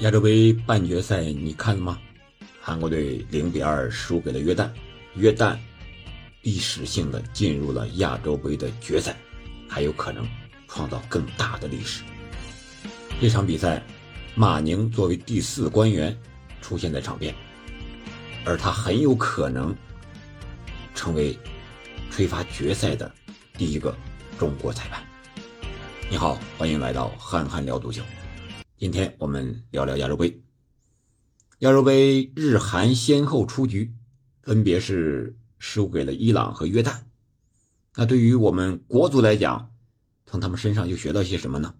亚洲杯半决赛你看了吗？韩国队零比二输给了约旦，约旦历史性的进入了亚洲杯的决赛，还有可能创造更大的历史。这场比赛，马宁作为第四官员出现在场边，而他很有可能成为吹罚决赛的第一个中国裁判。你好，欢迎来到憨憨聊足球。今天我们聊聊亚洲杯。亚洲杯日韩先后出局，分别是输给了伊朗和约旦。那对于我们国足来讲，从他们身上又学到些什么呢？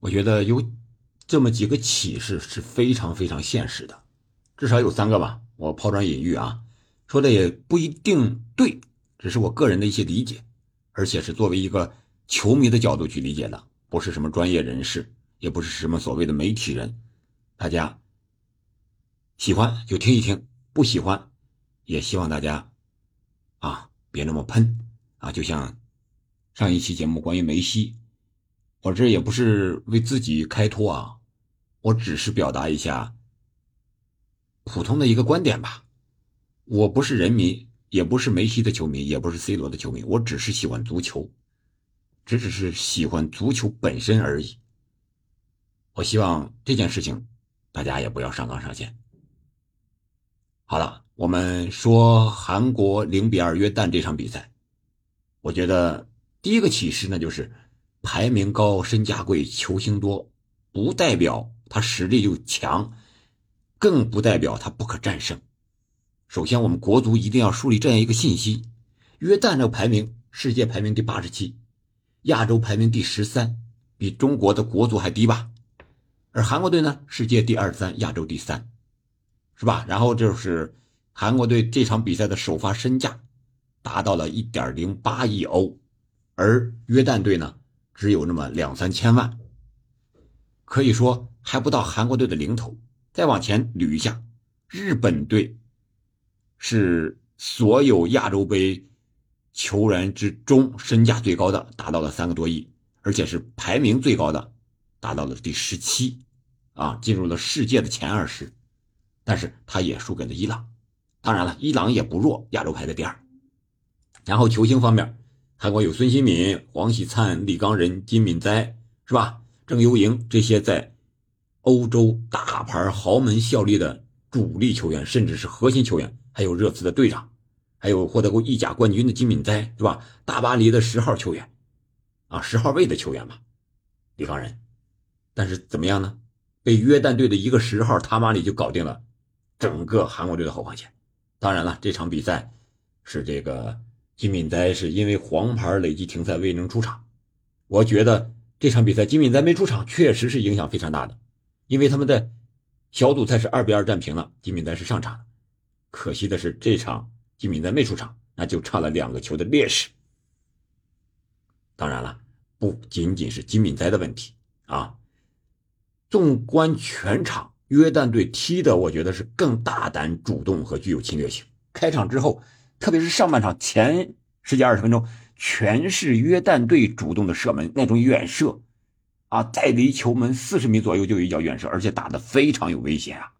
我觉得有这么几个启示是非常非常现实的，至少有三个吧。我抛砖引玉啊，说的也不一定对，只是我个人的一些理解，而且是作为一个。球迷的角度去理解的，不是什么专业人士，也不是什么所谓的媒体人。大家喜欢就听一听，不喜欢也希望大家啊别那么喷啊。就像上一期节目关于梅西，我这也不是为自己开脱啊，我只是表达一下普通的一个观点吧。我不是人民，也不是梅西的球迷，也不是 C 罗的球迷，我只是喜欢足球。只只是喜欢足球本身而已。我希望这件事情，大家也不要上纲上线。好了，我们说韩国零比二约旦这场比赛，我觉得第一个启示呢，就是排名高、身价贵、球星多，不代表他实力就强，更不代表他不可战胜。首先，我们国足一定要树立这样一个信息：约旦这个排名，世界排名第八十七。亚洲排名第十三，比中国的国足还低吧？而韩国队呢，世界第二三，亚洲第三，是吧？然后就是韩国队这场比赛的首发身价达到了一点零八亿欧，而约旦队呢，只有那么两三千万，可以说还不到韩国队的零头。再往前捋一下，日本队是所有亚洲杯。球员之中，身价最高的达到了三个多亿，而且是排名最高的，达到了第十七，啊，进入了世界的前二十，但是他也输给了伊朗。当然了，伊朗也不弱，亚洲排在第二。然后球星方面，韩国有孙兴敏、黄喜灿、李刚仁、金敏哉，是吧？郑优莹这些在欧洲大牌豪门效力的主力球员，甚至是核心球员，还有热刺的队长。还有获得过意甲冠军的金敏哉是吧？大巴黎的十号球员，啊，十号位的球员嘛，李刚仁。但是怎么样呢？被约旦队的一个十号塔马里就搞定了整个韩国队的后防线。当然了，这场比赛是这个金敏哉是因为黄牌累计停赛未能出场。我觉得这场比赛金敏哉没出场确实是影响非常大的，因为他们的小组赛是二比二战平了，金敏哉是上场的。可惜的是这场。金敏哉没出场，那就差了两个球的劣势。当然了，不仅仅是金敏哉的问题啊。纵观全场，约旦队踢的，我觉得是更大胆、主动和具有侵略性。开场之后，特别是上半场前十几二十分钟，全是约旦队主动的射门，那种远射啊，在离球门四十米左右就有一脚远射，而且打的非常有危险啊。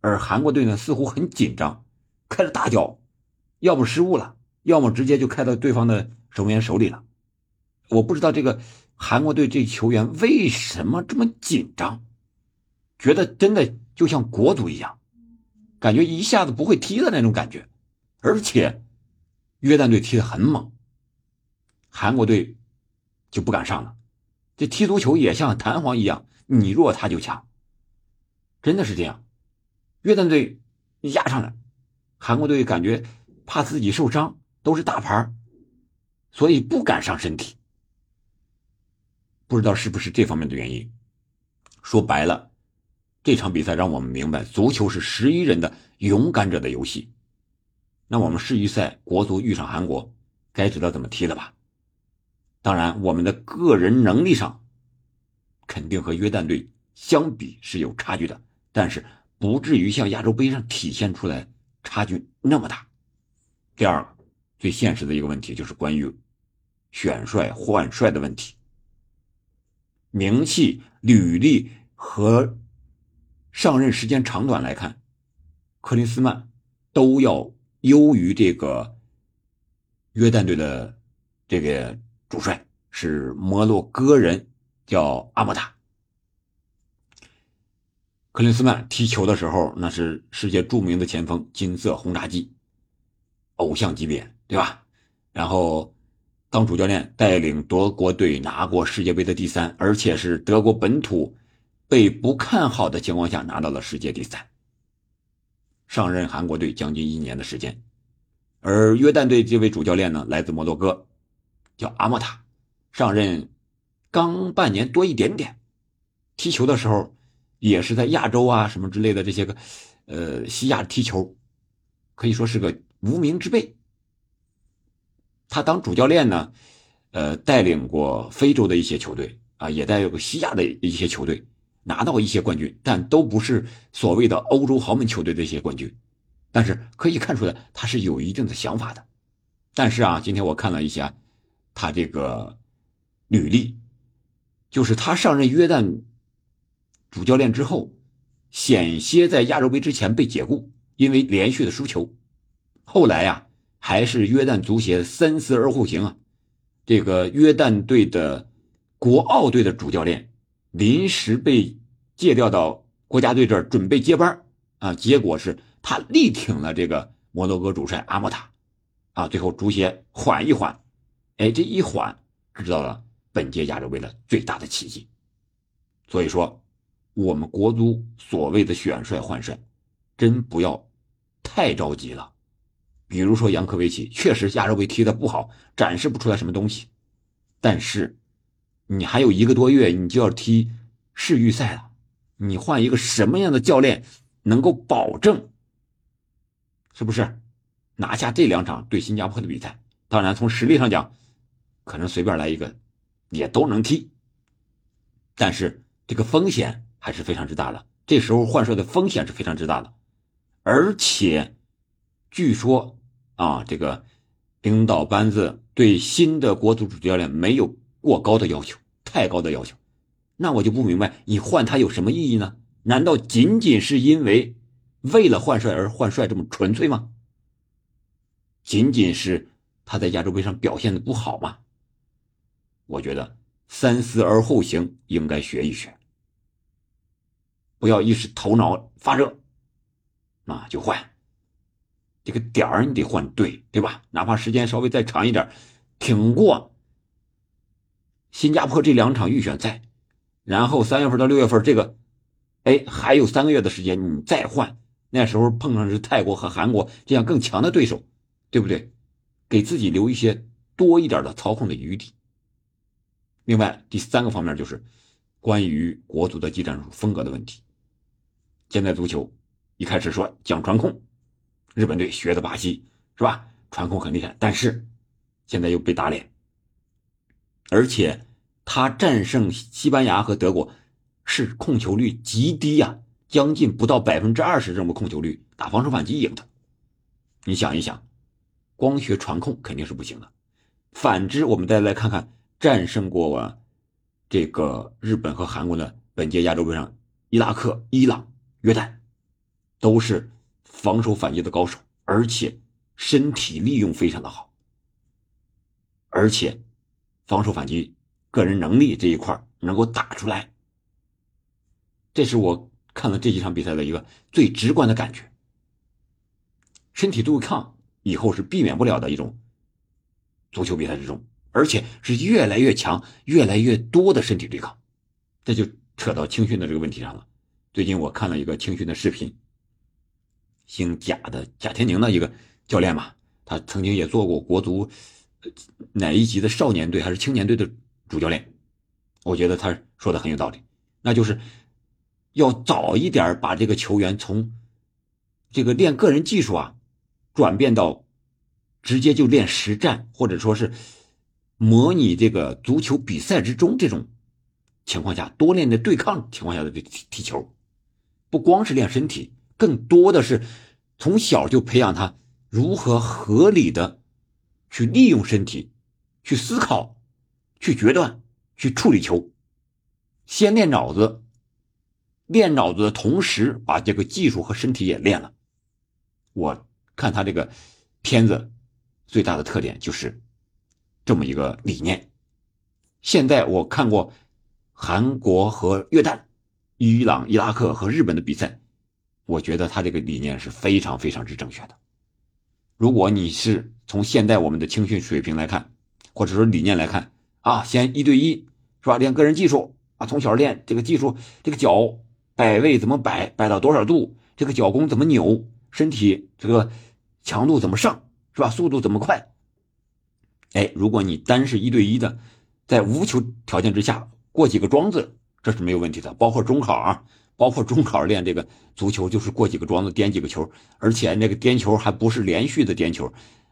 而韩国队呢，似乎很紧张。开了大脚，要么失误了，要么直接就开到对方的守门员手里了。我不知道这个韩国队这球员为什么这么紧张，觉得真的就像国足一样，感觉一下子不会踢的那种感觉。而且约旦队踢得很猛，韩国队就不敢上了。这踢足球也像弹簧一样，你弱他就强，真的是这样。约旦队压上来。韩国队感觉怕自己受伤，都是大牌，所以不敢上身体。不知道是不是这方面的原因。说白了，这场比赛让我们明白，足球是十一人的勇敢者的游戏。那我们世预赛国足遇上韩国，该知道怎么踢了吧？当然，我们的个人能力上肯定和约旦队相比是有差距的，但是不至于像亚洲杯上体现出来。差距那么大。第二个最现实的一个问题就是关于选帅换帅的问题。名气、履历和上任时间长短来看，克林斯曼都要优于这个约旦队的这个主帅是摩洛哥人，叫阿莫塔。克林斯曼踢球的时候，那是世界著名的前锋，金色轰炸机，偶像级别，对吧？然后当主教练带领德国队拿过世界杯的第三，而且是德国本土被不看好的情况下拿到了世界第三。上任韩国队将近一年的时间，而约旦队这位主教练呢，来自摩洛哥，叫阿莫塔，上任刚半年多一点点，踢球的时候。也是在亚洲啊，什么之类的这些个，呃，西亚踢球，可以说是个无名之辈。他当主教练呢，呃，带领过非洲的一些球队啊，也带过西亚的一些球队，拿到一些冠军，但都不是所谓的欧洲豪门球队的一些冠军。但是可以看出来，他是有一定的想法的。但是啊，今天我看了一下他这个履历，就是他上任约旦。主教练之后，险些在亚洲杯之前被解雇，因为连续的输球。后来呀，还是约旦足协三思而后行啊，这个约旦队的国奥队的主教练临时被借调到国家队这儿准备接班啊，结果是他力挺了这个摩洛哥主帅阿莫塔，啊，最后足协缓一缓，哎，这一缓制造了本届亚洲杯的最大的奇迹。所以说。我们国足所谓的选帅换帅，真不要太着急了。比如说杨科维奇，确实亚洲杯踢的不好，展示不出来什么东西。但是你还有一个多月，你就要踢世预赛了。你换一个什么样的教练，能够保证是不是拿下这两场对新加坡的比赛？当然，从实力上讲，可能随便来一个也都能踢。但是这个风险。还是非常之大的，这时候换帅的风险是非常之大的，而且，据说啊，这个领导班子对新的国足主教练没有过高的要求，太高的要求，那我就不明白你换他有什么意义呢？难道仅仅是因为为了换帅而换帅这么纯粹吗？仅仅是他在亚洲杯上表现的不好吗？我觉得三思而后行，应该学一学。不要一时头脑发热，那就换，这个点儿你得换对，对吧？哪怕时间稍微再长一点，挺过新加坡这两场预选赛，然后三月份到六月份这个，哎，还有三个月的时间你再换，那时候碰上是泰国和韩国这样更强的对手，对不对？给自己留一些多一点的操控的余地。另外，第三个方面就是关于国足的技战术风格的问题。现在足球一开始说讲传控，日本队学的巴西是吧？传控很厉害，但是现在又被打脸，而且他战胜西班牙和德国是控球率极低呀，将近不到百分之二十这么控球率，打防守反击赢的。你想一想，光学传控肯定是不行的。反之，我们再来看看战胜过这个日本和韩国的本届亚洲杯上，伊拉克、伊朗。约旦都是防守反击的高手，而且身体利用非常的好，而且防守反击个人能力这一块能够打出来，这是我看了这几场比赛的一个最直观的感觉。身体对抗以后是避免不了的一种足球比赛之中，而且是越来越强、越来越多的身体对抗，这就扯到青训的这个问题上了。最近我看了一个青训的视频，姓贾的贾天宁的一个教练嘛，他曾经也做过国足哪一级的少年队还是青年队的主教练，我觉得他说的很有道理，那就是要早一点把这个球员从这个练个人技术啊，转变到直接就练实战，或者说是模拟这个足球比赛之中这种情况下多练的对抗情况下的踢踢球。不光是练身体，更多的是从小就培养他如何合理的去利用身体，去思考，去决断，去处理球。先练脑子，练脑子的同时，把这个技术和身体也练了。我看他这个片子最大的特点就是这么一个理念。现在我看过韩国和越南、伊朗、伊拉克和日本的比赛，我觉得他这个理念是非常非常之正确的。如果你是从现在我们的青训水平来看，或者说理念来看啊，先一对一是吧？练个人技术啊，从小练这个技术，这个脚摆位怎么摆，摆到多少度，这个脚弓怎么扭，身体这个强度怎么上是吧？速度怎么快？哎，如果你单是一对一的，在无球条件之下过几个桩子，这是没有问题的。包括中考啊。包括中考练这个足球，就是过几个桩子颠几个球，而且那个颠球还不是连续的颠球，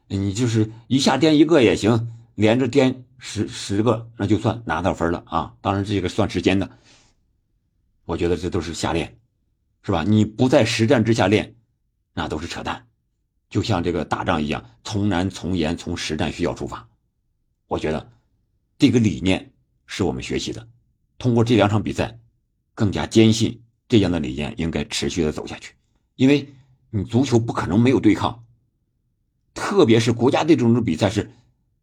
你就是一下颠一个也行，连着颠十十个那就算拿到分了啊！当然这个算时间的，我觉得这都是瞎练，是吧？你不在实战之下练，那都是扯淡。就像这个打仗一样，从难从严，从实战需要出发。我觉得这个理念是我们学习的，通过这两场比赛，更加坚信。这样的理念应该持续的走下去，因为你足球不可能没有对抗，特别是国家队这种比赛是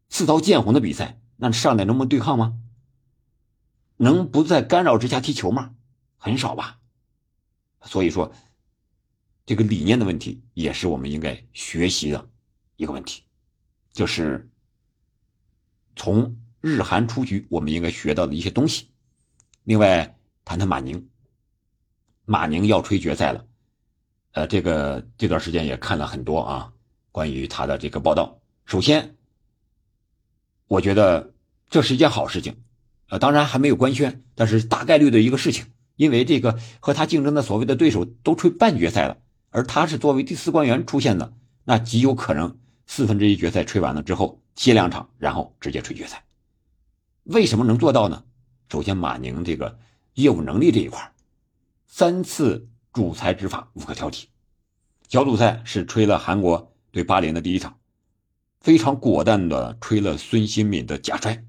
刺刀见红的比赛，那上来能不能对抗吗？能不在干扰之下踢球吗？很少吧。所以说，这个理念的问题也是我们应该学习的一个问题，就是从日韩出局我们应该学到的一些东西。另外，谈谈马宁。马宁要吹决赛了，呃，这个这段时间也看了很多啊，关于他的这个报道。首先，我觉得这是一件好事情，呃，当然还没有官宣，但是大概率的一个事情，因为这个和他竞争的所谓的对手都吹半决赛了，而他是作为第四官员出现的，那极有可能四分之一决赛吹完了之后歇两场，然后直接吹决赛。为什么能做到呢？首先，马宁这个业务能力这一块三次主裁执法无可挑剔，小组赛是吹了韩国对巴林的第一场，非常果断的吹了孙兴敏的假摔。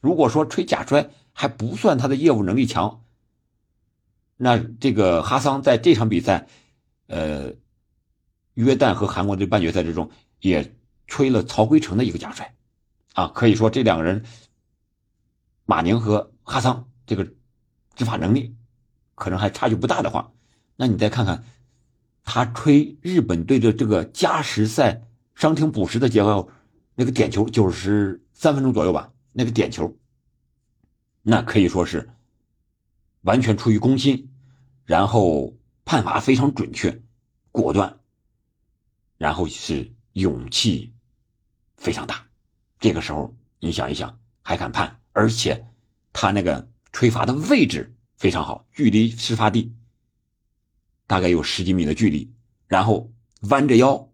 如果说吹假摔还不算他的业务能力强，那这个哈桑在这场比赛，呃，约旦和韩国的半决赛之中也吹了曹圭成的一个假摔，啊，可以说这两个人，马宁和哈桑这个执法能力。可能还差距不大的话，那你再看看，他吹日本队的这个加时赛伤停补时的结果，那个点球九十三分钟左右吧，那个点球，那可以说是完全出于攻心，然后判罚非常准确、果断，然后是勇气非常大。这个时候你想一想，还敢判，而且他那个吹罚的位置。非常好，距离事发地大概有十几米的距离，然后弯着腰，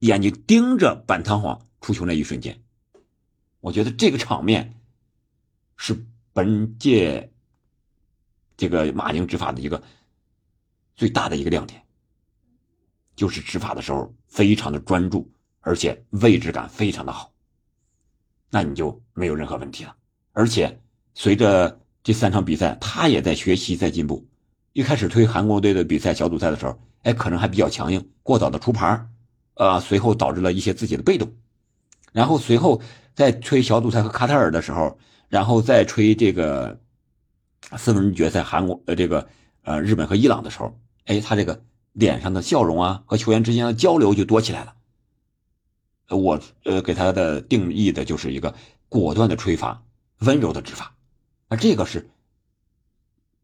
眼睛盯着板弹簧出球那一瞬间，我觉得这个场面是本届这个马宁执法的一个最大的一个亮点，就是执法的时候非常的专注，而且位置感非常的好，那你就没有任何问题了，而且随着。这三场比赛，他也在学习，在进步。一开始推韩国队的比赛小组赛的时候，哎，可能还比较强硬，过早的出牌呃，随后导致了一些自己的被动。然后随后在吹小组赛和卡塔尔的时候，然后再吹这个四分之决赛韩国呃这个呃日本和伊朗的时候，哎，他这个脸上的笑容啊和球员之间的交流就多起来了。我呃给他的定义的就是一个果断的吹罚，温柔的执法。而这个是，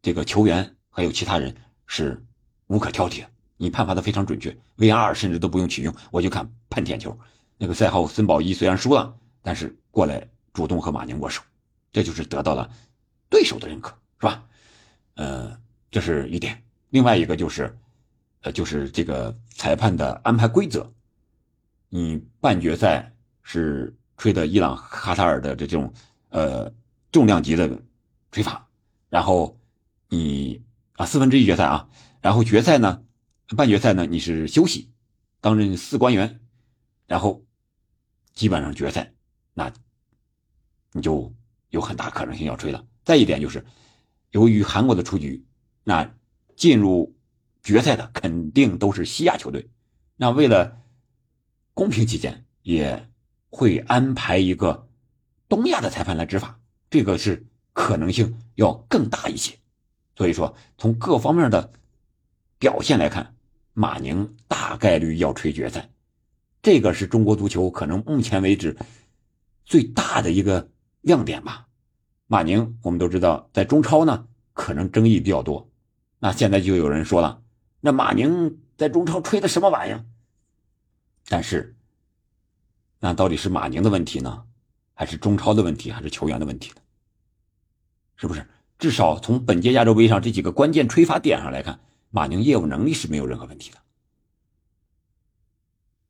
这个球员还有其他人是无可挑剔的。你判罚的非常准确，VR 甚至都不用启用，我就看判点球。那个赛后孙宝一虽然输了，但是过来主动和马宁握手，这就是得到了对手的认可，是吧？呃，这是一点。另外一个就是，呃，就是这个裁判的安排规则。你半决赛是吹的伊朗、卡塔尔的这种呃重量级的。吹罚，然后你啊四分之一决赛啊，然后决赛呢，半决赛呢你是休息，担任四官员，然后基本上决赛，那你就有很大可能性要吹了。再一点就是，由于韩国的出局，那进入决赛的肯定都是西亚球队。那为了公平起见，也会安排一个东亚的裁判来执法，这个是可能性要更大一些。所以说，从各方面的表现来看，马宁大概率要吹决赛，这个是中国足球可能目前为止最大的一个亮点吧。马宁，我们都知道，在中超呢，可能争议比较多。那现在就有人说了，那马宁在中超吹的什么玩意儿？但是，那到底是马宁的问题呢，还是中超的问题，还是球员的问题呢？是不是？至少从本届亚洲杯上这几个关键吹罚点上来看，马宁业务能力是没有任何问题的。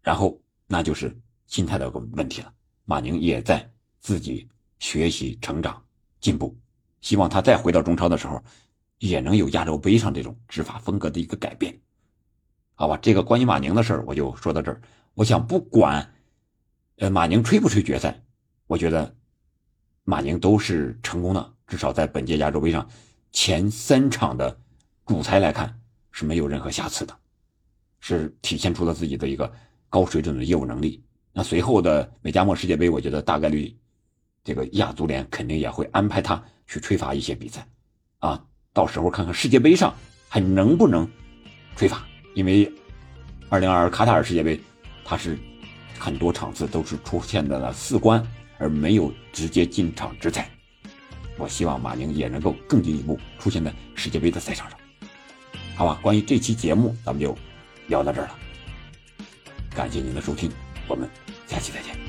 然后，那就是心态的问题了。马宁也在自己学习、成长、进步，希望他再回到中超的时候，也能有亚洲杯上这种执法风格的一个改变。好吧，这个关于马宁的事儿我就说到这儿。我想，不管呃马宁吹不吹决赛，我觉得马宁都是成功的。至少在本届亚洲杯上，前三场的主裁来看是没有任何瑕疵的，是体现出了自己的一个高水准的业务能力。那随后的美加墨世界杯，我觉得大概率这个亚足联肯定也会安排他去吹罚一些比赛，啊，到时候看看世界杯上还能不能吹罚，因为二零二二卡塔尔世界杯，他是很多场次都是出现在了四关，而没有直接进场执裁。我希望马宁也能够更进一步出现在世界杯的赛场上，好吧？关于这期节目，咱们就聊到这儿了。感谢您的收听，我们下期再见。